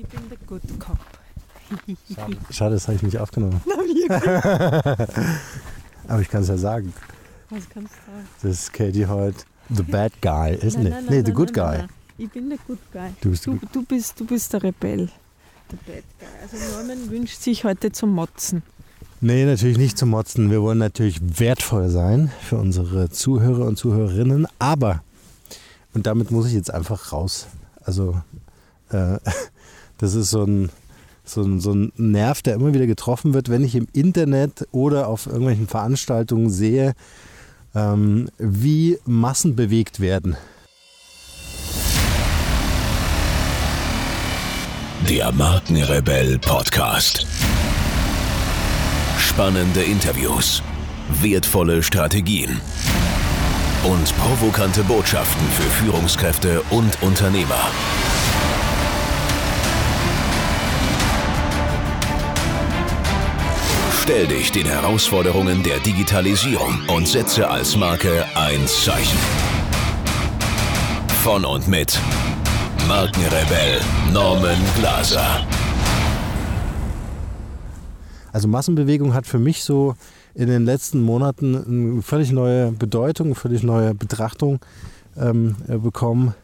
ich bin der Good Cop. Schade, Schade das habe ich nicht aufgenommen. Aber ich kann es ja sagen. Was kannst du sagen? Das ist Katie heute the bad guy, isn't Nein, it? nein, nee, the nein, good guy. Ich bin der Good Guy. Du bist der Du, du, bist, du bist der Rebell. Der Bad Guy. Also Norman wünscht sich heute zum Motzen. Nee, natürlich nicht zum Motzen. Wir wollen natürlich wertvoll sein für unsere Zuhörer und Zuhörerinnen. Aber, und damit muss ich jetzt einfach raus. Also, äh, das ist so ein, so, ein, so ein Nerv, der immer wieder getroffen wird, wenn ich im Internet oder auf irgendwelchen Veranstaltungen sehe, ähm, wie Massen bewegt werden. Der Markenrebell Podcast. Spannende Interviews, wertvolle Strategien und provokante Botschaften für Führungskräfte und Unternehmer. Stell dich den Herausforderungen der Digitalisierung und setze als Marke ein Zeichen. Von und mit Markenrebell Norman Glaser. Also Massenbewegung hat für mich so in den letzten Monaten eine völlig neue Bedeutung, eine völlig neue Betrachtung ähm, äh, bekommen,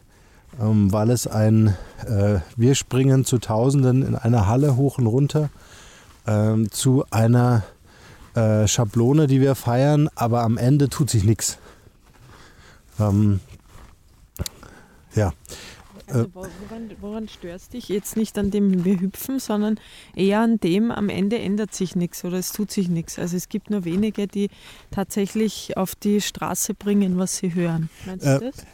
ähm, weil es ein, äh, wir springen zu Tausenden in einer Halle hoch und runter ähm, zu einer äh, Schablone, die wir feiern, aber am Ende tut sich nichts. Ähm, ja, Also wo- woran, woran störst dich? Jetzt nicht an dem wir hüpfen, sondern eher an dem, am Ende ändert sich nichts oder es tut sich nichts. Also es gibt nur wenige, die tatsächlich auf die Straße bringen, was sie hören. Meinst Äh, du das?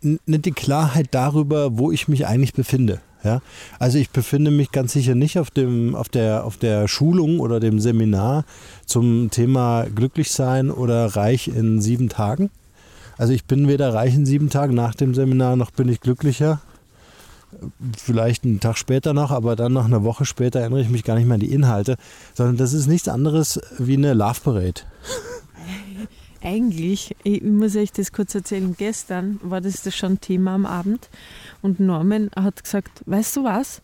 Die Klarheit darüber, wo ich mich eigentlich befinde. Ja? Also ich befinde mich ganz sicher nicht auf, dem, auf, der, auf der Schulung oder dem Seminar zum Thema Glücklichsein oder reich in sieben Tagen. Also ich bin weder reich in sieben Tagen nach dem Seminar, noch bin ich glücklicher. Vielleicht einen Tag später noch, aber dann noch eine Woche später erinnere ich mich gar nicht mehr an die Inhalte, sondern das ist nichts anderes wie eine Love Parade. Eigentlich, ich muss euch das kurz erzählen, gestern war das, schon Thema am Abend und Norman hat gesagt, weißt du was,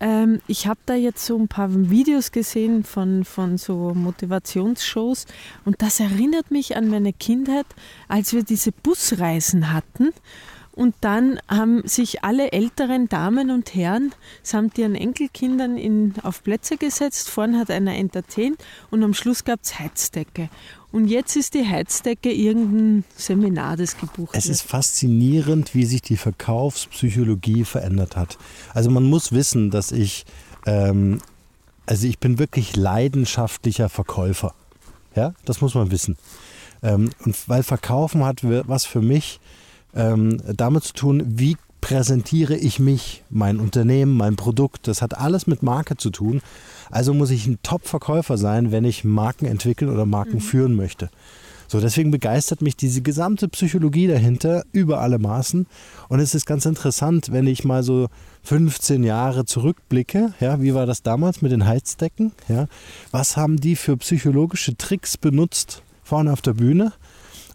ähm, ich habe da jetzt so ein paar Videos gesehen von, von so Motivationsshows und das erinnert mich an meine Kindheit, als wir diese Busreisen hatten und dann haben sich alle älteren Damen und Herren samt ihren Enkelkindern in, auf Plätze gesetzt. Vorne hat einer entertaint und am Schluss gab es Heizdecke. Und jetzt ist die Heizdecke irgendein Seminar, das gebucht Es wird. ist faszinierend, wie sich die Verkaufspsychologie verändert hat. Also man muss wissen, dass ich, ähm, also ich bin wirklich leidenschaftlicher Verkäufer. Ja, das muss man wissen. Ähm, und weil Verkaufen hat was für mich ähm, damit zu tun, wie präsentiere ich mich, mein Unternehmen, mein Produkt. Das hat alles mit Marke zu tun. Also muss ich ein Top-Verkäufer sein, wenn ich Marken entwickeln oder Marken führen möchte. So, deswegen begeistert mich diese gesamte Psychologie dahinter über alle Maßen. Und es ist ganz interessant, wenn ich mal so 15 Jahre zurückblicke, ja, wie war das damals mit den Heizdecken? Ja, was haben die für psychologische Tricks benutzt vorne auf der Bühne,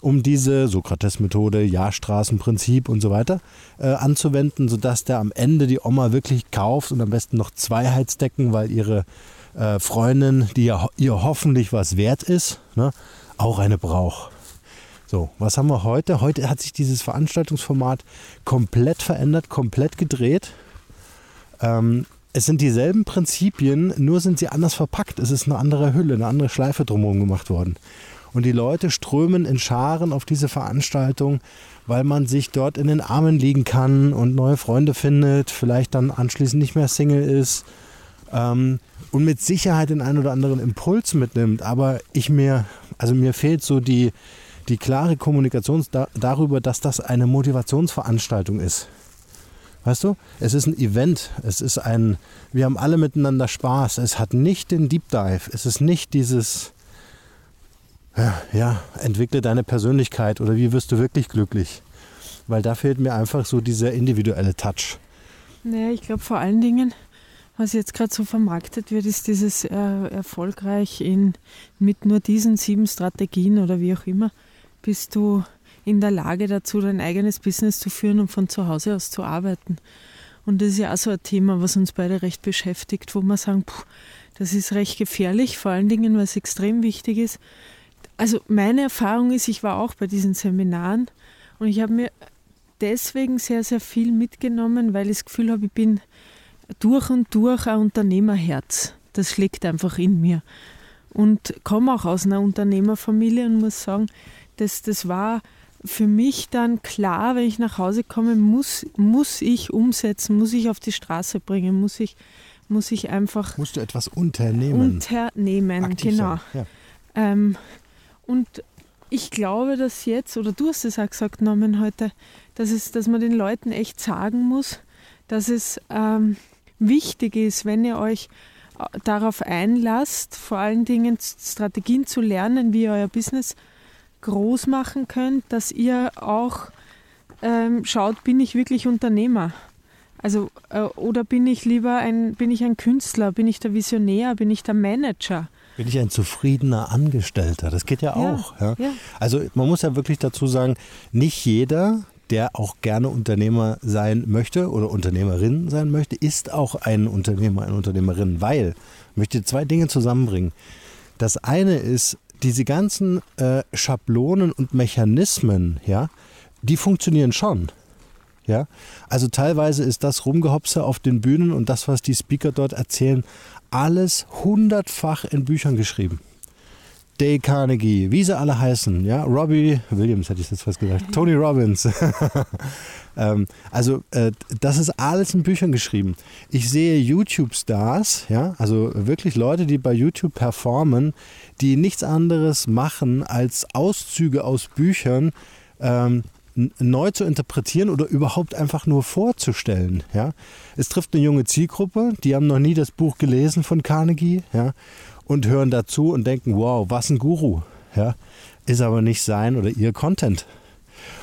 um diese Sokrates-Methode, Ja-Straßenprinzip und so weiter äh, anzuwenden, sodass der am Ende die Oma wirklich kauft und am besten noch zwei Heizdecken, weil ihre äh, Freundin, die ja ihr hoffentlich was wert ist, ne, auch eine braucht. So, was haben wir heute? Heute hat sich dieses Veranstaltungsformat komplett verändert, komplett gedreht. Ähm, es sind dieselben Prinzipien, nur sind sie anders verpackt. Es ist eine andere Hülle, eine andere Schleife drumherum gemacht worden. Und die Leute strömen in Scharen auf diese Veranstaltung, weil man sich dort in den Armen liegen kann und neue Freunde findet, vielleicht dann anschließend nicht mehr Single ist ähm, und mit Sicherheit den einen oder anderen Impuls mitnimmt. Aber ich mir, also mir fehlt so die, die klare Kommunikation da, darüber, dass das eine Motivationsveranstaltung ist. Weißt du, es ist ein Event, es ist ein, wir haben alle miteinander Spaß. Es hat nicht den Deep Dive, es ist nicht dieses, ja, entwickle deine Persönlichkeit oder wie wirst du wirklich glücklich. Weil da fehlt mir einfach so dieser individuelle Touch. Naja, ich glaube vor allen Dingen, was jetzt gerade so vermarktet wird, ist dieses äh, erfolgreich in, mit nur diesen sieben Strategien oder wie auch immer, bist du in der Lage dazu, dein eigenes Business zu führen und von zu Hause aus zu arbeiten. Und das ist ja auch so ein Thema, was uns beide recht beschäftigt, wo wir sagen, puh, das ist recht gefährlich, vor allen Dingen, es extrem wichtig ist. Also meine Erfahrung ist, ich war auch bei diesen Seminaren und ich habe mir deswegen sehr, sehr viel mitgenommen, weil ich das Gefühl habe, ich bin durch und durch ein Unternehmerherz. Das schlägt einfach in mir. Und komme auch aus einer Unternehmerfamilie und muss sagen, das, das war für mich dann klar, wenn ich nach Hause komme, muss, muss ich umsetzen, muss ich auf die Straße bringen, muss ich, muss ich einfach. Musst du etwas unternehmen? Unternehmen, Aktiv genau. Ja. Ähm, und ich glaube, dass jetzt, oder du hast es auch gesagt, Norman, heute, dass, es, dass man den Leuten echt sagen muss, dass es ähm, wichtig ist, wenn ihr euch äh, darauf einlasst, vor allen Dingen Strategien zu lernen, wie ihr euer Business groß machen könnt, dass ihr auch ähm, schaut, bin ich wirklich Unternehmer? Also, äh, oder bin ich lieber ein, bin ich ein Künstler, bin ich der Visionär, bin ich der Manager? Bin ich ein zufriedener Angestellter? Das geht ja, ja auch. Ja? ja? Also man muss ja wirklich dazu sagen, nicht jeder, der auch gerne Unternehmer sein möchte oder Unternehmerin sein möchte, ist auch ein Unternehmer, eine Unternehmerin, weil ich möchte zwei Dinge zusammenbringen. Das eine ist, diese ganzen äh, Schablonen und Mechanismen, ja, die funktionieren schon. Ja, also teilweise ist das Rumgehopse auf den Bühnen und das, was die Speaker dort erzählen, alles hundertfach in Büchern geschrieben. Dale Carnegie, wie sie alle heißen, ja, Robbie Williams hätte ich jetzt fast gesagt, Tony Robbins. ähm, also äh, das ist alles in Büchern geschrieben. Ich sehe YouTube-Stars, ja, also wirklich Leute, die bei YouTube performen, die nichts anderes machen als Auszüge aus Büchern ähm, neu zu interpretieren oder überhaupt einfach nur vorzustellen. Ja? Es trifft eine junge Zielgruppe, die haben noch nie das Buch gelesen von Carnegie ja? und hören dazu und denken, wow, was ein Guru. Ja? Ist aber nicht sein oder ihr Content.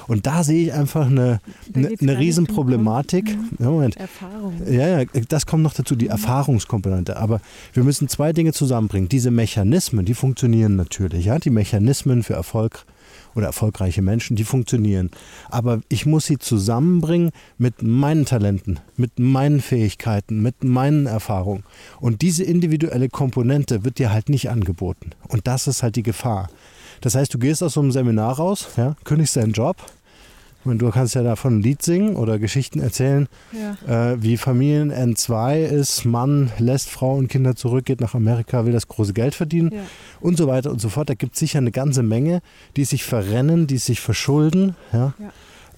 Und da sehe ich einfach eine, eine, eine Riesenproblematik. Mhm. Ja, Moment. Erfahrung. Ja, ja, das kommt noch dazu, die mhm. Erfahrungskomponente. Aber wir müssen zwei Dinge zusammenbringen. Diese Mechanismen, die funktionieren natürlich. Ja? Die Mechanismen für Erfolg oder erfolgreiche Menschen, die funktionieren. Aber ich muss sie zusammenbringen mit meinen Talenten, mit meinen Fähigkeiten, mit meinen Erfahrungen. Und diese individuelle Komponente wird dir halt nicht angeboten. Und das ist halt die Gefahr. Das heißt, du gehst aus so einem Seminar raus, ja, kündigst deinen Job, und du kannst ja davon ein Lied singen oder Geschichten erzählen, ja. äh, wie Familien N2 ist, Mann lässt Frau und Kinder zurück, geht nach Amerika, will das große Geld verdienen ja. und so weiter und so fort. Da gibt es sicher eine ganze Menge, die sich verrennen, die sich verschulden, ja,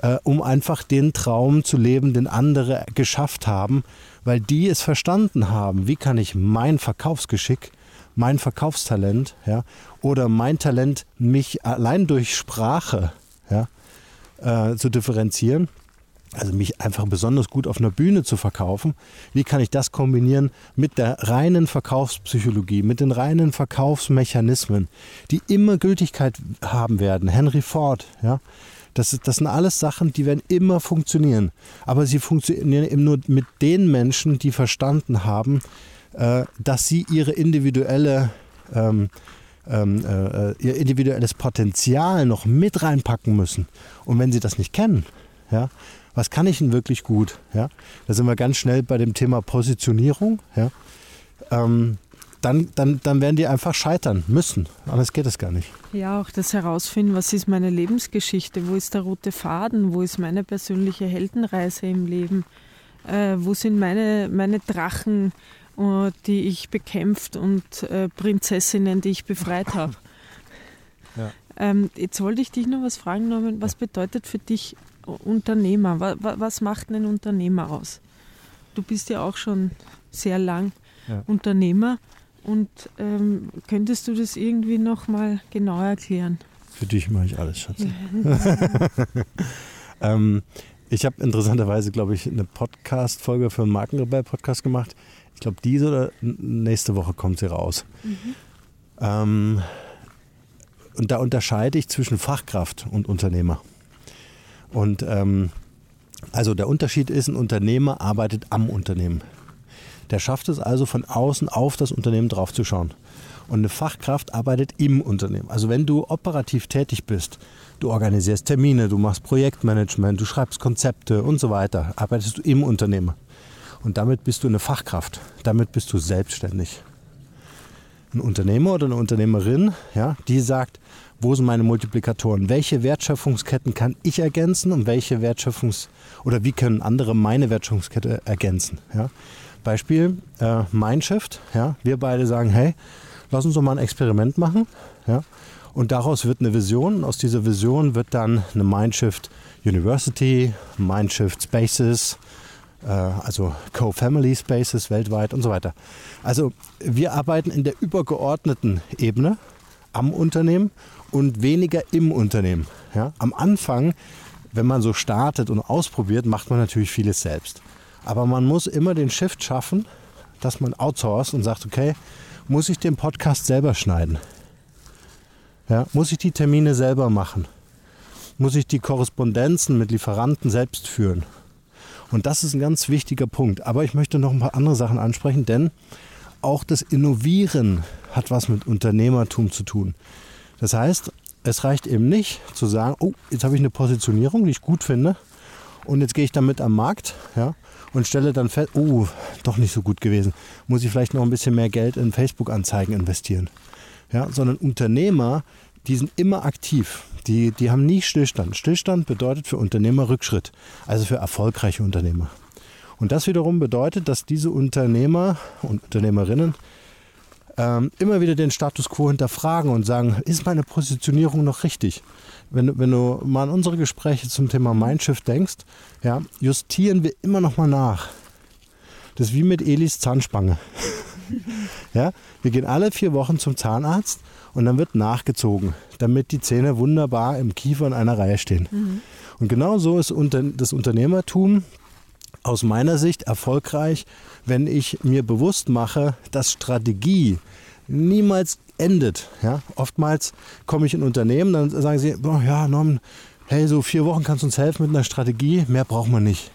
äh, um einfach den Traum zu leben, den andere geschafft haben, weil die es verstanden haben. Wie kann ich mein Verkaufsgeschick mein Verkaufstalent ja, oder mein Talent, mich allein durch Sprache ja, äh, zu differenzieren. Also mich einfach besonders gut auf einer Bühne zu verkaufen. Wie kann ich das kombinieren mit der reinen Verkaufspsychologie, mit den reinen Verkaufsmechanismen, die immer Gültigkeit haben werden? Henry Ford, ja. Das, das sind alles Sachen, die werden immer funktionieren. Aber sie funktionieren eben nur mit den Menschen, die verstanden haben, äh, dass sie ihre individuelle ähm, äh, ihr individuelles Potenzial noch mit reinpacken müssen. Und wenn sie das nicht kennen, ja, was kann ich denn wirklich gut? Ja, da sind wir ganz schnell bei dem Thema Positionierung. Ja, ähm, dann, dann, dann werden die einfach scheitern müssen. Anders geht es gar nicht. Ja, auch das herausfinden, was ist meine Lebensgeschichte, wo ist der rote Faden, wo ist meine persönliche Heldenreise im Leben, äh, wo sind meine, meine Drachen, die ich bekämpft und äh, Prinzessinnen, die ich befreit habe. Ja. Ähm, jetzt wollte ich dich noch was fragen, Norman. Was bedeutet für dich Unternehmer? Was, was macht ein Unternehmer aus? Du bist ja auch schon sehr lang ja. Unternehmer. Und ähm, könntest du das irgendwie noch mal genauer erklären? Für dich mache ich alles, Schatz. ähm, ich habe interessanterweise, glaube ich, eine Podcast-Folge für einen Markenrebell-Podcast gemacht. Ich glaube, diese oder nächste Woche kommt sie raus. Mhm. Ähm, und da unterscheide ich zwischen Fachkraft und Unternehmer. Und ähm, also der Unterschied ist, ein Unternehmer arbeitet am Unternehmen. Der schafft es also von außen auf das Unternehmen draufzuschauen. Und eine Fachkraft arbeitet im Unternehmen. Also wenn du operativ tätig bist, du organisierst Termine, du machst Projektmanagement, du schreibst Konzepte und so weiter, arbeitest du im Unternehmen. Und damit bist du eine Fachkraft. Damit bist du selbstständig. Ein Unternehmer oder eine Unternehmerin, ja, die sagt, wo sind meine Multiplikatoren? Welche Wertschöpfungsketten kann ich ergänzen und welche Wertschöpfungs- oder wie können andere meine Wertschöpfungskette ergänzen? Ja? Beispiel äh, Mindshift. Ja? Wir beide sagen, hey, lass uns doch mal ein Experiment machen. Ja? Und daraus wird eine Vision. Aus dieser Vision wird dann eine Mindshift University, Mindshift Spaces, also Co-Family Spaces weltweit und so weiter. Also wir arbeiten in der übergeordneten Ebene am Unternehmen und weniger im Unternehmen. Ja? Am Anfang, wenn man so startet und ausprobiert, macht man natürlich vieles selbst. Aber man muss immer den Shift schaffen, dass man outsourced und sagt, okay, muss ich den Podcast selber schneiden? Ja, muss ich die Termine selber machen? Muss ich die Korrespondenzen mit Lieferanten selbst führen? Und das ist ein ganz wichtiger Punkt. Aber ich möchte noch ein paar andere Sachen ansprechen, denn auch das Innovieren hat was mit Unternehmertum zu tun. Das heißt, es reicht eben nicht zu sagen, oh, jetzt habe ich eine Positionierung, die ich gut finde und jetzt gehe ich damit am Markt ja, und stelle dann fest, oh, doch nicht so gut gewesen. Muss ich vielleicht noch ein bisschen mehr Geld in Facebook-Anzeigen investieren. Ja, sondern Unternehmer, die sind immer aktiv. Die, die haben nie Stillstand. Stillstand bedeutet für Unternehmer Rückschritt, also für erfolgreiche Unternehmer. Und das wiederum bedeutet, dass diese Unternehmer und Unternehmerinnen ähm, immer wieder den Status quo hinterfragen und sagen, ist meine Positionierung noch richtig? Wenn, wenn du mal an unsere Gespräche zum Thema Mindshift denkst, ja, justieren wir immer noch mal nach. Das ist wie mit Elis Zahnspange. ja, wir gehen alle vier Wochen zum Zahnarzt und dann wird nachgezogen, damit die Zähne wunderbar im Kiefer in einer Reihe stehen. Mhm. Und genau so ist das Unternehmertum aus meiner Sicht erfolgreich, wenn ich mir bewusst mache, dass Strategie niemals endet. Ja? Oftmals komme ich in Unternehmen, dann sagen sie, oh, ja, Norman, hey, so vier Wochen kannst du uns helfen mit einer Strategie, mehr braucht man nicht.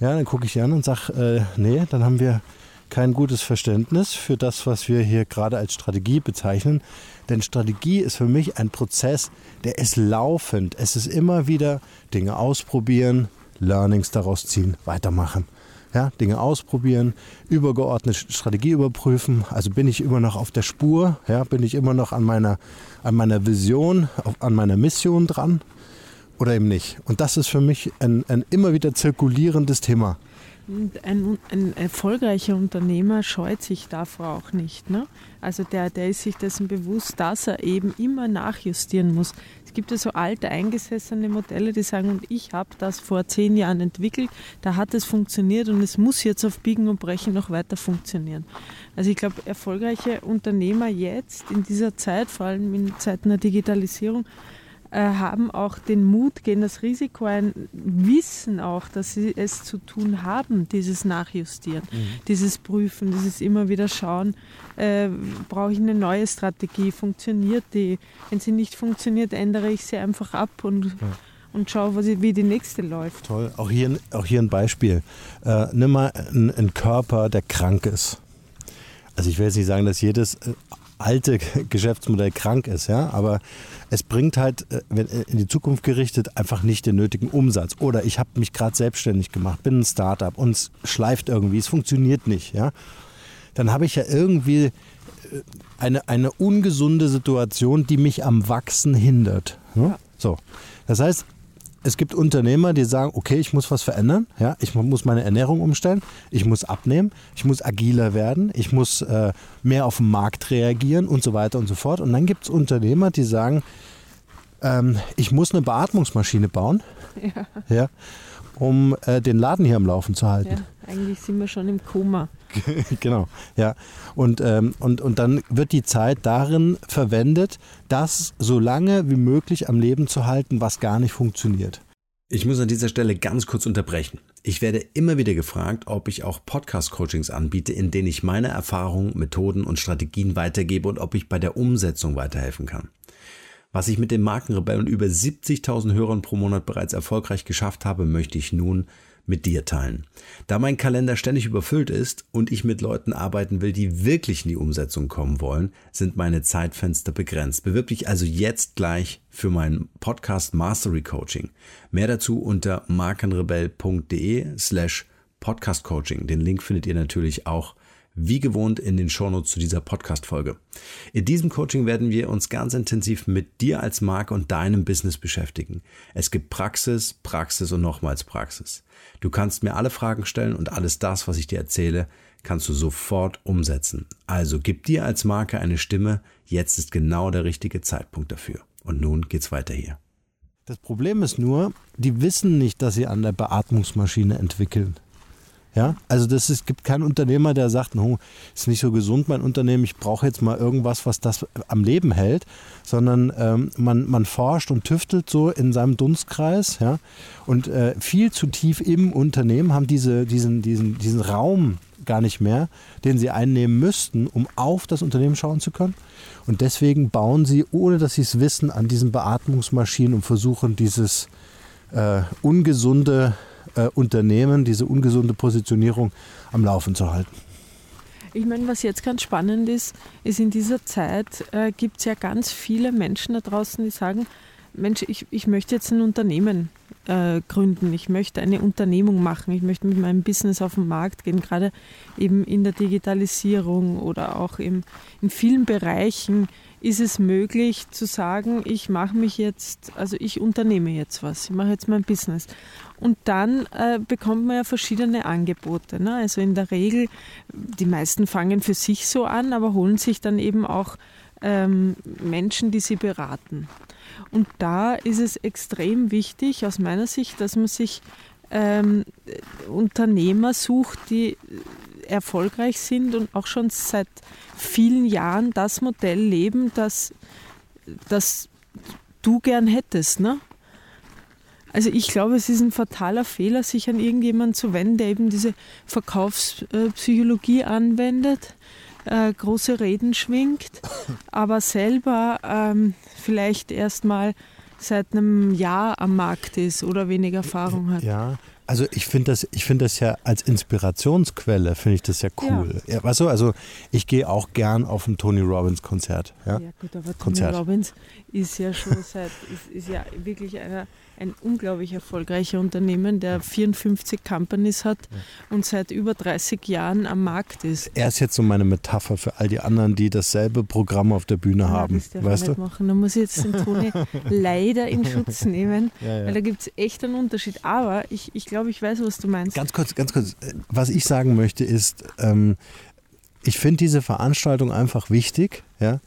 Ja, dann gucke ich sie an und sage, äh, nee, dann haben wir kein gutes Verständnis für das, was wir hier gerade als Strategie bezeichnen. Denn Strategie ist für mich ein Prozess, der ist laufend. Es ist immer wieder Dinge ausprobieren, Learnings daraus ziehen, weitermachen. Ja, Dinge ausprobieren, übergeordnete Strategie überprüfen. Also bin ich immer noch auf der Spur, ja, bin ich immer noch an meiner, an meiner Vision, an meiner Mission dran oder eben nicht. Und das ist für mich ein, ein immer wieder zirkulierendes Thema. Ein, ein, erfolgreicher Unternehmer scheut sich davor auch nicht. Ne? Also der, der ist sich dessen bewusst, dass er eben immer nachjustieren muss. Es gibt ja so alte, eingesessene Modelle, die sagen, und ich habe das vor zehn Jahren entwickelt, da hat es funktioniert und es muss jetzt auf Biegen und Brechen noch weiter funktionieren. Also ich glaube, erfolgreiche Unternehmer jetzt in dieser Zeit, vor allem in Zeiten der Digitalisierung, haben auch den Mut, gehen das Risiko ein, wissen auch, dass sie es zu tun haben, dieses Nachjustieren, mhm. dieses Prüfen, dieses immer wieder schauen, äh, brauche ich eine neue Strategie, funktioniert die? Wenn sie nicht funktioniert, ändere ich sie einfach ab und ja und schaue, wie die nächste läuft. Toll. Auch hier, auch hier ein Beispiel. Äh, nimm mal einen, einen, Körper, der krank ist. Also ich will jetzt nicht sagen, dass jedes äh, alte Geschäftsmodell krank ist, ja, aber es bringt halt äh, äh, in die Zukunft gerichtet einfach nicht den nötigen Umsatz. Oder ich habe mich gerade selbstständig gemacht, bin ein Startup und es schleift irgendwie, es funktioniert nicht, ja. Dann habe ich ja irgendwie äh, eine, eine ungesunde Situation, die mich am Wachsen hindert. Ja? So. Das heißt, es gibt Unternehmer, die sagen, okay, ich muss was verändern, ja, ich muss meine Ernährung umstellen, ich muss abnehmen, ich muss agiler werden, ich muss äh, mehr auf den Markt reagieren und so weiter und so fort. Und dann gibt es Unternehmer, die sagen, ähm, ich muss eine Beatmungsmaschine bauen, ja. ja um äh, den Laden hier am Laufen zu halten. Ja, eigentlich sind wir schon im Koma. genau, ja. Und, ähm, und, und dann wird die Zeit darin verwendet, das so lange wie möglich am Leben zu halten, was gar nicht funktioniert. Ich muss an dieser Stelle ganz kurz unterbrechen. Ich werde immer wieder gefragt, ob ich auch Podcast-Coachings anbiete, in denen ich meine Erfahrungen, Methoden und Strategien weitergebe und ob ich bei der Umsetzung weiterhelfen kann. Was ich mit den Markenrebellen über 70.000 Hörern pro Monat bereits erfolgreich geschafft habe, möchte ich nun mit dir teilen. Da mein Kalender ständig überfüllt ist und ich mit Leuten arbeiten will, die wirklich in die Umsetzung kommen wollen, sind meine Zeitfenster begrenzt. Bewirb dich also jetzt gleich für mein Podcast Mastery Coaching. Mehr dazu unter markenrebell.de slash Podcast Coaching. Den Link findet ihr natürlich auch wie gewohnt in den Shownotes zu dieser Podcast-Folge. In diesem Coaching werden wir uns ganz intensiv mit dir als Marke und deinem Business beschäftigen. Es gibt Praxis, Praxis und nochmals Praxis. Du kannst mir alle Fragen stellen und alles das, was ich dir erzähle, kannst du sofort umsetzen. Also gib dir als Marke eine Stimme. Jetzt ist genau der richtige Zeitpunkt dafür. Und nun geht's weiter hier. Das Problem ist nur, die wissen nicht, dass sie an der Beatmungsmaschine entwickeln. Ja, also das ist, gibt keinen Unternehmer, der sagt, no, ist nicht so gesund mein Unternehmen, ich brauche jetzt mal irgendwas, was das am Leben hält, sondern ähm, man, man forscht und tüftelt so in seinem Dunstkreis, ja, und äh, viel zu tief im Unternehmen haben diese, diesen, diesen, diesen Raum gar nicht mehr, den sie einnehmen müssten, um auf das Unternehmen schauen zu können. Und deswegen bauen sie, ohne dass sie es wissen, an diesen Beatmungsmaschinen und versuchen dieses äh, ungesunde äh, Unternehmen, diese ungesunde Positionierung am Laufen zu halten. Ich meine, was jetzt ganz spannend ist, ist in dieser Zeit äh, gibt es ja ganz viele Menschen da draußen, die sagen, Mensch, ich, ich möchte jetzt ein Unternehmen äh, gründen, ich möchte eine Unternehmung machen, ich möchte mit meinem Business auf den Markt gehen, gerade eben in der Digitalisierung oder auch im, in vielen Bereichen ist es möglich zu sagen, ich mache mich jetzt, also ich unternehme jetzt was, ich mache jetzt mein Business. Und dann äh, bekommt man ja verschiedene Angebote. Ne? Also in der Regel, die meisten fangen für sich so an, aber holen sich dann eben auch ähm, Menschen, die sie beraten. Und da ist es extrem wichtig aus meiner Sicht, dass man sich ähm, Unternehmer sucht, die erfolgreich sind und auch schon seit vielen Jahren das Modell leben, das, das du gern hättest. Ne? Also ich glaube, es ist ein fataler Fehler, sich an irgendjemanden zu wenden, der eben diese Verkaufspsychologie anwendet, äh, große Reden schwingt, aber selber ähm, vielleicht erst mal seit einem Jahr am Markt ist oder wenig Erfahrung hat. Ja, also ich finde das, ich finde das ja als Inspirationsquelle finde ich das ja cool. Ja. ja. weißt du, also ich gehe auch gern auf ein Tony Robbins Konzert. Ja, ja gut, aber Konzert. Tony Robbins ist ja schon seit, ist, ist ja wirklich einer ein unglaublich erfolgreicher Unternehmen, der 54 Companies hat und seit über 30 Jahren am Markt ist. Er ist jetzt so meine Metapher für all die anderen, die dasselbe Programm auf der Bühne ja, haben. Das weißt du? Machen. Da muss ich jetzt den Toni leider in Schutz nehmen, ja, ja. weil da gibt es echt einen Unterschied. Aber ich, ich glaube, ich weiß, was du meinst. Ganz kurz, ganz kurz. Was ich sagen möchte ist, ähm, ich finde diese Veranstaltung einfach wichtig. Ja?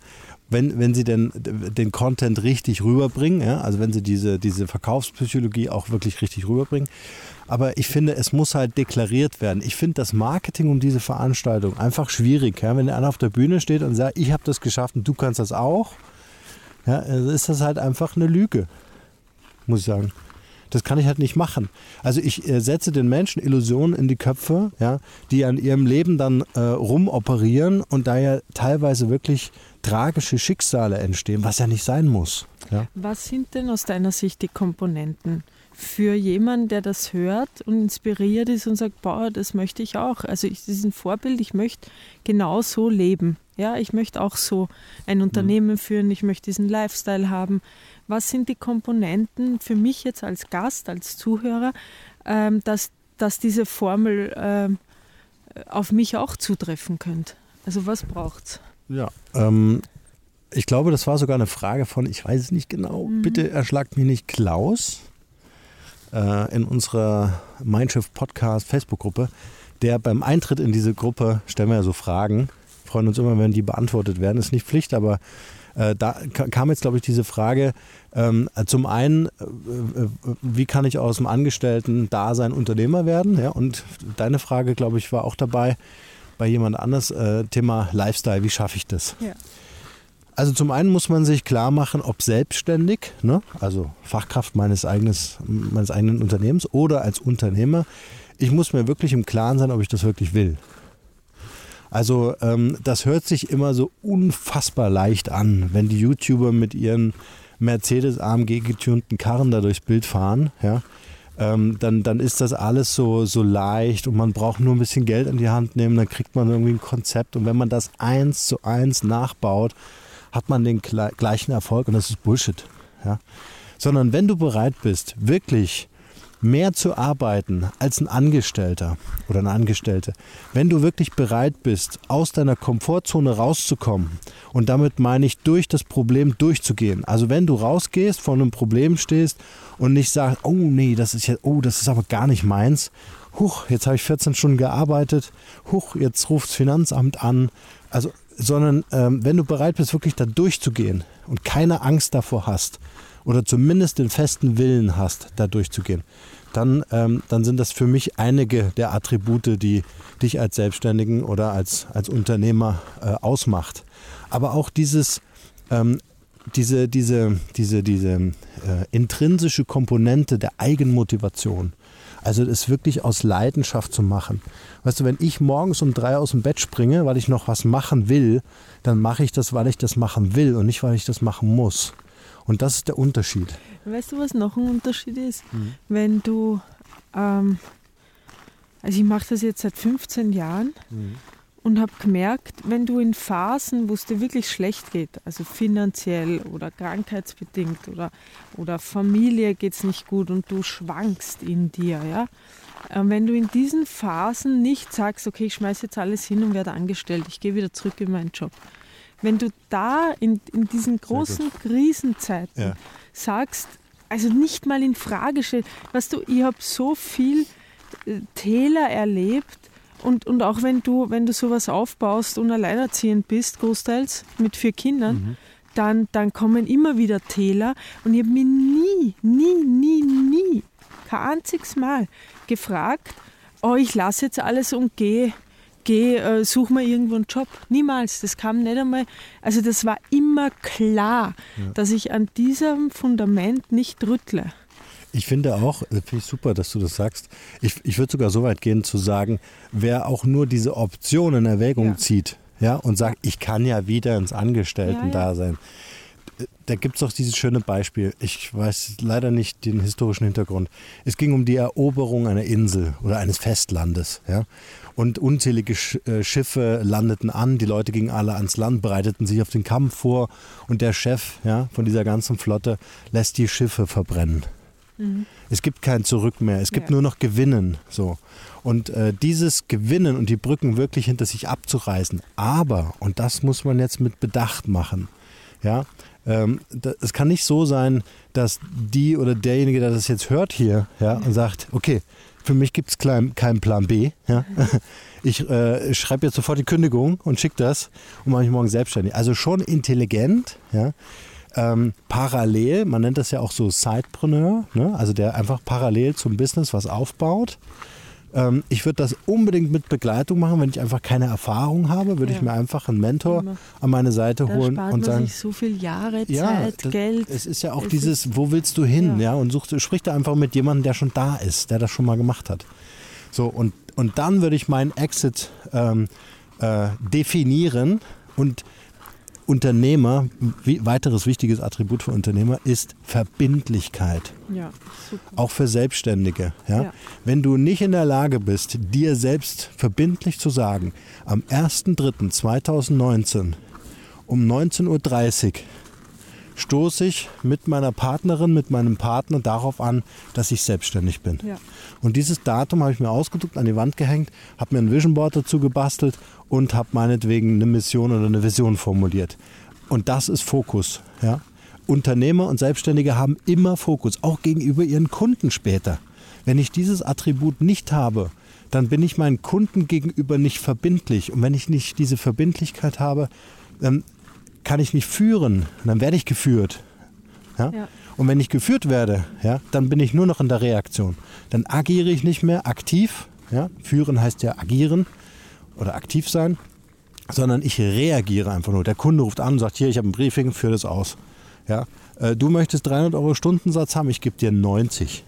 Wenn, wenn sie denn den Content richtig rüberbringen, ja, also wenn sie diese, diese Verkaufspsychologie auch wirklich richtig rüberbringen. Aber ich finde, es muss halt deklariert werden. Ich finde das Marketing um diese Veranstaltung einfach schwierig. Ja? Wenn einer auf der Bühne steht und sagt, ich habe das geschafft und du kannst das auch, ja, ist das halt einfach eine Lüge, muss ich sagen. Das kann ich halt nicht machen. Also ich äh, setze den Menschen Illusionen in die Köpfe, ja, die an ihrem Leben dann äh, rumoperieren und da ja teilweise wirklich tragische Schicksale entstehen, was ja nicht sein muss. Ja. Was sind denn aus deiner Sicht die Komponenten für jemanden, der das hört und inspiriert ist und sagt, boah, das möchte ich auch. Also ich, das ist ein Vorbild, ich möchte genau so leben. Ja, ich möchte auch so ein Unternehmen mhm. führen, ich möchte diesen Lifestyle haben was sind die Komponenten für mich jetzt als Gast, als Zuhörer, ähm, dass, dass diese Formel ähm, auf mich auch zutreffen könnte? Also was braucht es? Ja, ähm, ich glaube, das war sogar eine Frage von, ich weiß es nicht genau, mhm. bitte erschlagt mich nicht Klaus äh, in unserer Mindshift Podcast Facebook-Gruppe, der beim Eintritt in diese Gruppe, stellen wir ja so Fragen, freuen uns immer, wenn die beantwortet werden, ist nicht Pflicht, aber äh, da kam jetzt, glaube ich, diese Frage, ähm, zum einen, äh, äh, wie kann ich aus dem Angestellten-Dasein Unternehmer werden? Ja, und deine Frage, glaube ich, war auch dabei bei jemand anders, äh, Thema Lifestyle, wie schaffe ich das? Ja. Also zum einen muss man sich klar machen, ob selbstständig, ne, also Fachkraft meines, eigenes, meines eigenen Unternehmens oder als Unternehmer, ich muss mir wirklich im Klaren sein, ob ich das wirklich will. Also ähm, das hört sich immer so unfassbar leicht an, wenn die YouTuber mit ihren Mercedes AMG getunten Karren da durchs Bild fahren, ja. Ähm, dann, dann ist das alles so, so leicht und man braucht nur ein bisschen Geld in die Hand nehmen, dann kriegt man irgendwie ein Konzept und wenn man das eins zu eins nachbaut, hat man den gleichen Erfolg und das ist Bullshit. Ja? Sondern wenn du bereit bist, wirklich mehr zu arbeiten als ein Angestellter oder eine Angestellte, wenn du wirklich bereit bist, aus deiner Komfortzone rauszukommen und damit meine ich, durch das Problem durchzugehen. Also wenn du rausgehst, vor einem Problem stehst und nicht sagst, oh nee, das ist jetzt, oh, das ist aber gar nicht meins. Huch, jetzt habe ich 14 Stunden gearbeitet. Huch, jetzt ruft das Finanzamt an. Also, sondern ähm, wenn du bereit bist, wirklich da durchzugehen und keine Angst davor hast, oder zumindest den festen Willen hast, da durchzugehen, dann, ähm, dann sind das für mich einige der Attribute, die dich als Selbstständigen oder als, als Unternehmer äh, ausmacht. Aber auch dieses, ähm, diese, diese, diese, diese äh, intrinsische Komponente der Eigenmotivation. Also es wirklich aus Leidenschaft zu machen. Weißt du, wenn ich morgens um drei aus dem Bett springe, weil ich noch was machen will, dann mache ich das, weil ich das machen will und nicht, weil ich das machen muss. Und das ist der Unterschied. Weißt du, was noch ein Unterschied ist? Mhm. Wenn du, ähm, also ich mache das jetzt seit 15 Jahren mhm. und habe gemerkt, wenn du in Phasen, wo es dir wirklich schlecht geht, also finanziell oder krankheitsbedingt oder, oder Familie geht es nicht gut und du schwankst in dir, ja, äh, wenn du in diesen Phasen nicht sagst, okay, ich schmeiße jetzt alles hin und werde angestellt, ich gehe wieder zurück in meinen Job, wenn du da in, in diesen großen Krisenzeiten ja. sagst, also nicht mal in Frage stellst, weißt du, ich habe so viel äh, Täler erlebt und, und auch wenn du, wenn du sowas aufbaust und alleinerziehend bist, großteils mit vier Kindern, mhm. dann, dann kommen immer wieder Täler und ich habe mich nie, nie, nie, nie, kein einziges Mal gefragt, oh, ich lasse jetzt alles und gehe geh, äh, such mal irgendwo einen Job. Niemals. Das kam nicht einmal. Also das war immer klar, ja. dass ich an diesem Fundament nicht rüttle. Ich finde auch, äh, finde ich super, dass du das sagst. Ich, ich würde sogar so weit gehen zu sagen, wer auch nur diese Option in Erwägung ja. zieht, ja, und sagt, ich kann ja wieder ins Angestellten-Dasein. Ja, da gibt es doch dieses schöne Beispiel. Ich weiß leider nicht den historischen Hintergrund. Es ging um die Eroberung einer Insel oder eines Festlandes. Ja? Und unzählige äh, Schiffe landeten an, die Leute gingen alle ans Land, bereiteten sich auf den Kampf vor und der Chef ja, von dieser ganzen Flotte lässt die Schiffe verbrennen. Mhm. Es gibt kein Zurück mehr, es gibt ja. nur noch Gewinnen. So. Und äh, dieses Gewinnen und die Brücken wirklich hinter sich abzureißen, aber, und das muss man jetzt mit Bedacht machen, ja, ähm, es kann nicht so sein, dass die oder derjenige, der das jetzt hört hier, ja, und sagt, okay, für mich gibt es keinen Plan B. Ja? Ich äh, schreibe jetzt sofort die Kündigung und schicke das und mache mich morgen selbstständig. Also schon intelligent, ja? Ähm, parallel, man nennt das ja auch so Sidepreneur, ne? also der einfach parallel zum Business was aufbaut. Ähm, ich würde das unbedingt mit Begleitung machen, wenn ich einfach keine Erfahrung habe, würde ja. ich mir einfach einen Mentor Immer. an meine Seite da holen und sagen. Sich so viel Jahre, Zeit, ja, das, Geld. Es ist ja auch es dieses, wo willst du hin, ja, ja und such, sprich da einfach mit jemandem, der schon da ist, der das schon mal gemacht hat. So und und dann würde ich meinen Exit ähm, äh, definieren und Unternehmer, wie, weiteres wichtiges Attribut für Unternehmer ist Verbindlichkeit. Ja, super. Auch für Selbstständige. Ja? ja? Wenn du nicht in der Lage bist, dir selbst verbindlich zu sagen, am 1.3.2019 um 19.30 Uhr stoße ich mit meiner Partnerin, mit meinem Partner darauf an, dass ich selbstständig bin. Ja. Und dieses Datum habe ich mir ausgedruckt, an die Wand gehängt, habe mir ein Vision Board dazu gebastelt und habe meinetwegen eine Mission oder eine Vision formuliert. Und das ist Fokus. Ja? Unternehmer und Selbstständige haben immer Fokus, auch gegenüber ihren Kunden später. Wenn ich dieses Attribut nicht habe, dann bin ich meinen Kunden gegenüber nicht verbindlich. Und wenn ich nicht diese Verbindlichkeit habe, dann kann ich nicht führen, dann werde ich geführt. Ja? ja? Und wenn ich geführt werde, ja, dann bin ich nur noch in der Reaktion. Dann agiere ich nicht mehr aktiv. Ja? Führen heißt ja agieren oder aktiv sein, sondern ich reagiere einfach nur. Der Kunde ruft an und sagt, hier, ich habe ein Briefing, führe das aus. Ja? Äh, du möchtest 300 Euro Stundensatz haben, ich gebe dir 90.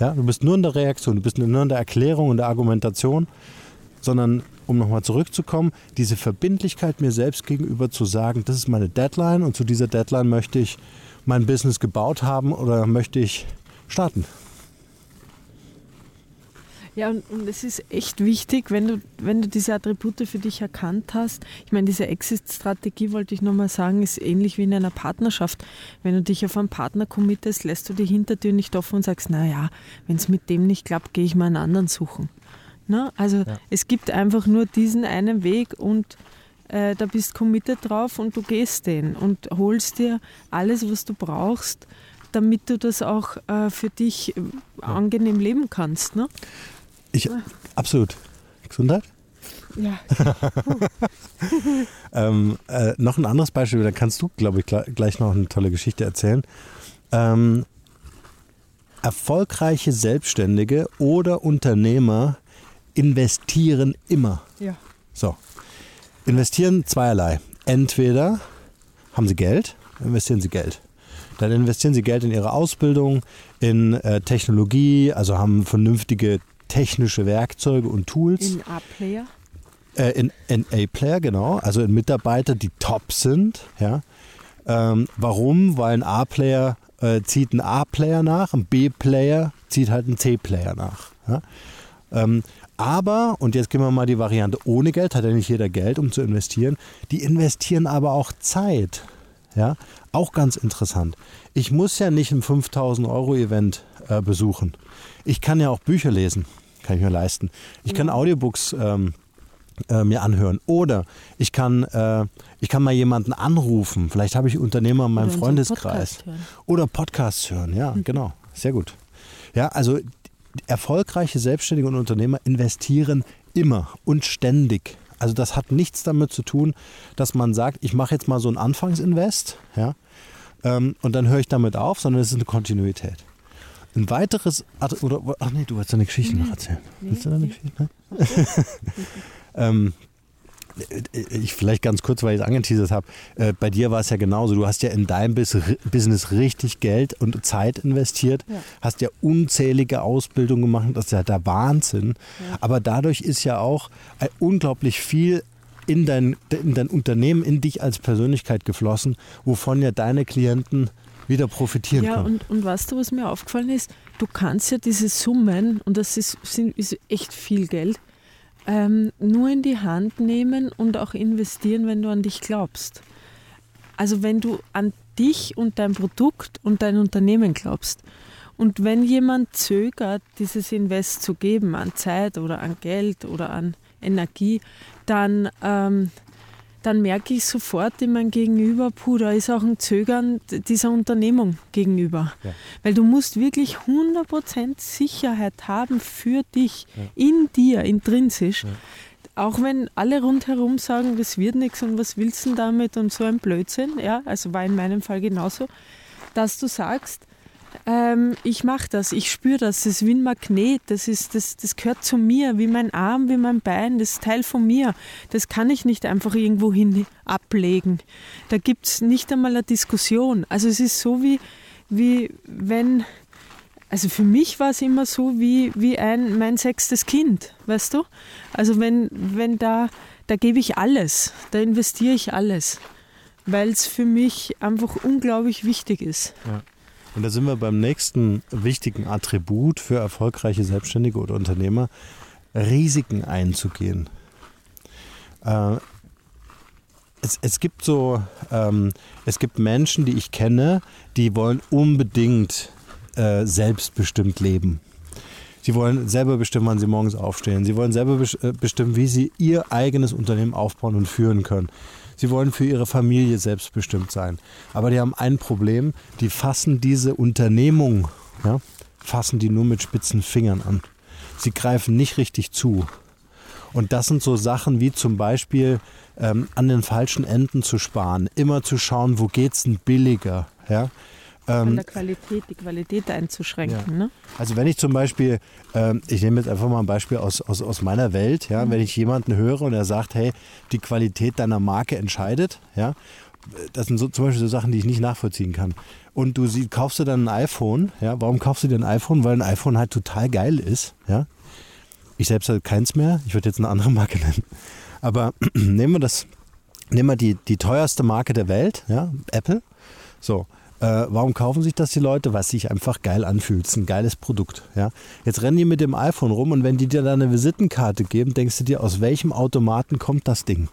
Ja? Du bist nur in der Reaktion, du bist nur in der Erklärung und der Argumentation, sondern um nochmal zurückzukommen, diese Verbindlichkeit mir selbst gegenüber zu sagen, das ist meine Deadline und zu dieser Deadline möchte ich mein Business gebaut haben oder möchte ich starten. Ja, und, und es ist echt wichtig, wenn du, wenn du diese Attribute für dich erkannt hast. Ich meine, diese Exit-Strategie, wollte ich nochmal sagen, ist ähnlich wie in einer Partnerschaft. Wenn du dich auf einen Partner committest, lässt du die Hintertür nicht offen und sagst, naja, wenn es mit dem nicht klappt, gehe ich mal einen anderen suchen. Ne? Also ja. es gibt einfach nur diesen einen Weg und äh, da bist committed drauf und du gehst den und holst dir alles, was du brauchst, damit du das auch äh, für dich äh, angenehm leben kannst. Ne? Ich, absolut. Gesundheit? Ja. ähm, äh, noch ein anderes Beispiel, da kannst du, glaube ich, gleich noch eine tolle Geschichte erzählen. Ähm, erfolgreiche Selbstständige oder Unternehmer investieren immer. Ja. So. Investieren zweierlei. Entweder haben sie Geld, investieren sie Geld. Dann investieren sie Geld in ihre Ausbildung, in äh, Technologie, also haben vernünftige technische Werkzeuge und Tools. In A-Player? Äh, in, in A-Player, genau. Also in Mitarbeiter, die top sind. Ja. Ähm, warum? Weil ein A-Player äh, zieht einen A-Player nach, ein B-Player zieht halt einen C-Player nach. Ja. Ähm, aber, und jetzt gehen wir mal die Variante ohne Geld, hat ja nicht jeder Geld, um zu investieren. Die investieren aber auch Zeit. Ja, auch ganz interessant. Ich muss ja nicht ein 5000 Euro Event äh, besuchen. Ich kann ja auch Bücher lesen, kann ich mir leisten. Ich kann Audiobooks ähm, äh, mir anhören. Oder ich kann, äh, ich kann mal jemanden anrufen. Vielleicht habe ich Unternehmer in meinem Oder Freundeskreis. Podcast Oder Podcasts hören. Ja, mhm. genau. Sehr gut. Ja, also erfolgreiche Selbstständige und Unternehmer investieren immer und ständig. Also das hat nichts damit zu tun, dass man sagt, ich mache jetzt mal so ein Anfangsinvest, ja, ähm, und dann höre ich damit auf, sondern es ist eine Kontinuität. Ein weiteres, oder, ach nee, du wolltest deine Geschichte noch erzählen. Nee, Willst du deine nee. Geschichte? Ne? ähm, ich vielleicht ganz kurz, weil ich es angeteasert habe, äh, bei dir war es ja genauso. Du hast ja in deinem Business richtig Geld und Zeit investiert, ja. hast ja unzählige Ausbildungen gemacht, das ist ja der Wahnsinn. Ja. Aber dadurch ist ja auch äh, unglaublich viel in dein, in dein Unternehmen, in dich als Persönlichkeit geflossen, wovon ja deine Klienten wieder profitieren ja, können. Ja, und, und weißt du, was mir aufgefallen ist? Du kannst ja diese Summen, und das ist, sind, ist echt viel Geld, ähm, nur in die Hand nehmen und auch investieren, wenn du an dich glaubst. Also wenn du an dich und dein Produkt und dein Unternehmen glaubst. Und wenn jemand zögert, dieses Invest zu geben an Zeit oder an Geld oder an Energie, dann ähm, dann merke ich sofort in meinem Gegenüber, puh, da ist auch ein Zögern dieser Unternehmung gegenüber. Ja. Weil du musst wirklich 100% Sicherheit haben für dich, ja. in dir, intrinsisch. Ja. Auch wenn alle rundherum sagen, das wird nichts und was willst du damit und so ein Blödsinn, ja, also war in meinem Fall genauso, dass du sagst, ähm, ich mache das, ich spüre das, das ist wie ein Magnet, das, ist, das, das gehört zu mir, wie mein Arm, wie mein Bein, das ist Teil von mir. Das kann ich nicht einfach irgendwo hin ablegen. Da gibt es nicht einmal eine Diskussion. Also es ist so wie, wie wenn, also für mich war es immer so wie, wie ein, mein sechstes Kind, weißt du? Also wenn, wenn da, da gebe ich alles, da investiere ich alles, weil es für mich einfach unglaublich wichtig ist. Ja. Und da sind wir beim nächsten wichtigen Attribut für erfolgreiche Selbstständige oder Unternehmer, Risiken einzugehen. Äh, es, es, gibt so, ähm, es gibt Menschen, die ich kenne, die wollen unbedingt äh, selbstbestimmt leben. Sie wollen selber bestimmen, wann sie morgens aufstehen. Sie wollen selber äh, bestimmen, wie sie ihr eigenes Unternehmen aufbauen und führen können. Sie wollen für ihre Familie selbstbestimmt sein. Aber die haben ein Problem, die fassen diese Unternehmung, ja, fassen die nur mit spitzen Fingern an. Sie greifen nicht richtig zu. Und das sind so Sachen wie zum Beispiel ähm, an den falschen Enden zu sparen, immer zu schauen, wo geht es denn billiger. Ja? Ähm, Von der Qualität, die Qualität einzuschränken. Ja. Ne? Also wenn ich zum Beispiel, ähm, ich nehme jetzt einfach mal ein Beispiel aus, aus, aus meiner Welt, ja, mhm. wenn ich jemanden höre und er sagt, hey, die Qualität deiner Marke entscheidet, ja, das sind so, zum Beispiel so Sachen, die ich nicht nachvollziehen kann. Und du sie, kaufst du dann ein iPhone, ja, warum kaufst du dir ein iPhone? Weil ein iPhone halt total geil ist, ja. Ich selbst habe keins mehr, ich würde jetzt eine andere Marke nennen. Aber nehmen wir das, nehmen wir die, die teuerste Marke der Welt, ja, Apple. So, Äh, warum kaufen sich das die Leute? Weil es sich einfach geil anfühlt. Es ist ein geiles Produkt. Ja? Jetzt rennen die mit dem iPhone rum und wenn die dir dann eine Visitenkarte geben, denkst du dir, aus welchem Automaten kommt das Ding?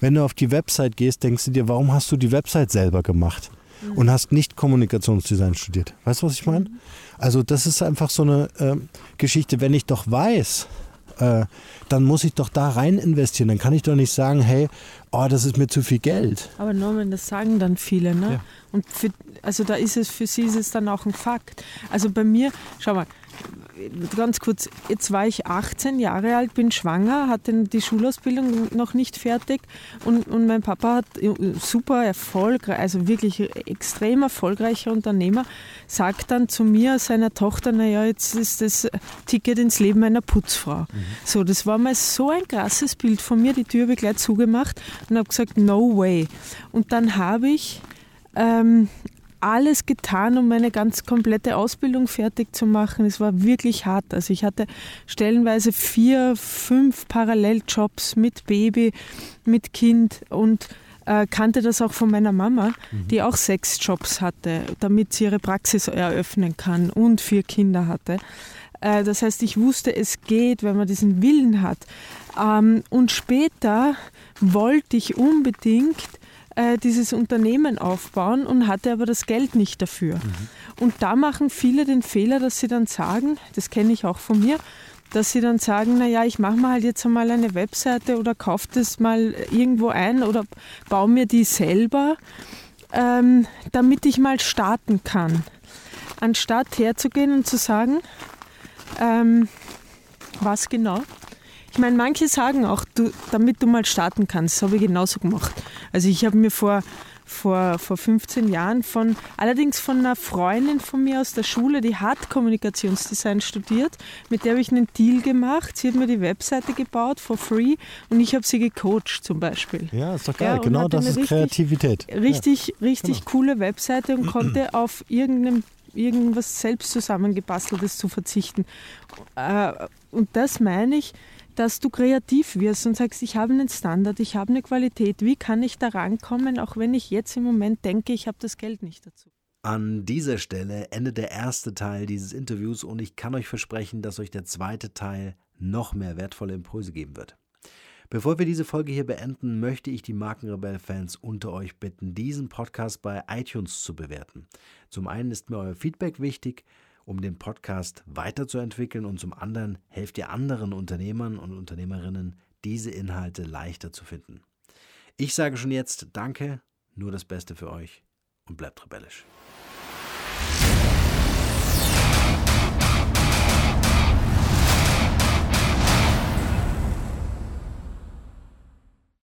Wenn du auf die Website gehst, denkst du dir, warum hast du die Website selber gemacht? Und hast nicht Kommunikationsdesign studiert. Weißt du, was ich meine? Also das ist einfach so eine äh, Geschichte, wenn ich doch weiß, äh, dann muss ich doch da rein investieren. Dann kann ich doch nicht sagen, hey, oh, das ist mir zu viel Geld. Aber Norman, das sagen dann viele, ne? Ja. Und für, also da ist es, für sie ist es dann auch ein Fakt. Also bei mir, schau mal, ganz kurz, jetzt war ich 18 Jahre alt, bin schwanger, hatte die Schulausbildung noch nicht fertig und, und mein Papa hat super erfolgreich, also wirklich extrem erfolgreicher Unternhmer, sagt dann zu mir, seiner Tochter, naja, jetzt ist das Ticket ins Leben einer Putzfrau. Mhm. So, das war mal so ein krasses Bild von mir, die Tür habe ich gleich zugemacht und habe gesagt, no way. Und dann habe ich ähm, alles getan, um meine ganz komplette Ausbildung fertig zu machen. Es war wirklich hart. Also ich hatte stellenweise vier, fünf Paralleljobs mit Baby, mit Kind und äh, kannte das auch von meiner Mama, mhm. die auch sechs Jobs hatte, damit sie ihre Praxis eröffnen kann und vier Kinder hatte. Äh, das heißt, ich wusste, es geht, wenn man diesen Willen hat. Ähm, und später wollte ich unbedingt äh, dieses Unternehmen aufbauen und hatte aber das Geld nicht dafür. Mhm. Und da machen viele den Fehler, dass sie dann sagen, das kenne ich auch von mir, dass sie dann sagen, naja, ich mache mal halt jetzt einmal eine Webseite oder kaufe das mal irgendwo ein oder baue mir die selber, ähm, damit ich mal starten kann. Anstatt herzugehen und zu sagen, ähm, was genau? Ich meine, manche sagen auch, du, damit du mal starten kannst, das habe ich genauso gemacht. Also ich habe mir vor, vor, vor 15 Jahren von, allerdings von einer Freundin von mir aus der Schule, die hat Kommunikationsdesign studiert, mit der habe ich einen Deal gemacht. Sie hat mir die Webseite gebaut for free und ich habe sie gecoacht zum Beispiel. Ja, ist doch geil. Ja, genau das ist richtig, Kreativität. Richtig, ja, richtig genau. coole Webseite und konnte auf irgendeinem irgendwas selbst zusammengebasteltes zu verzichten. Äh, und das meine ich, dass du kreativ wirst und sagst, ich habe einen Standard, ich habe eine Qualität, wie kann ich da rankommen, auch wenn ich jetzt im Moment denke, ich habe das Geld nicht dazu. An dieser Stelle endet der erste Teil dieses Interviews und ich kann euch versprechen, dass euch der zweite Teil noch mehr wertvolle Impulse geben wird. Bevor wir diese Folge hier beenden, möchte ich die Markenrebell-Fans unter euch bitten, diesen Podcast bei iTunes zu bewerten. Zum einen ist mir euer Feedback wichtig um den Podcast weiterzuentwickeln und zum anderen helft ihr anderen Unternehmern und Unternehmerinnen, diese Inhalte leichter zu finden. Ich sage schon jetzt Danke, nur das Beste für euch und bleibt rebellisch.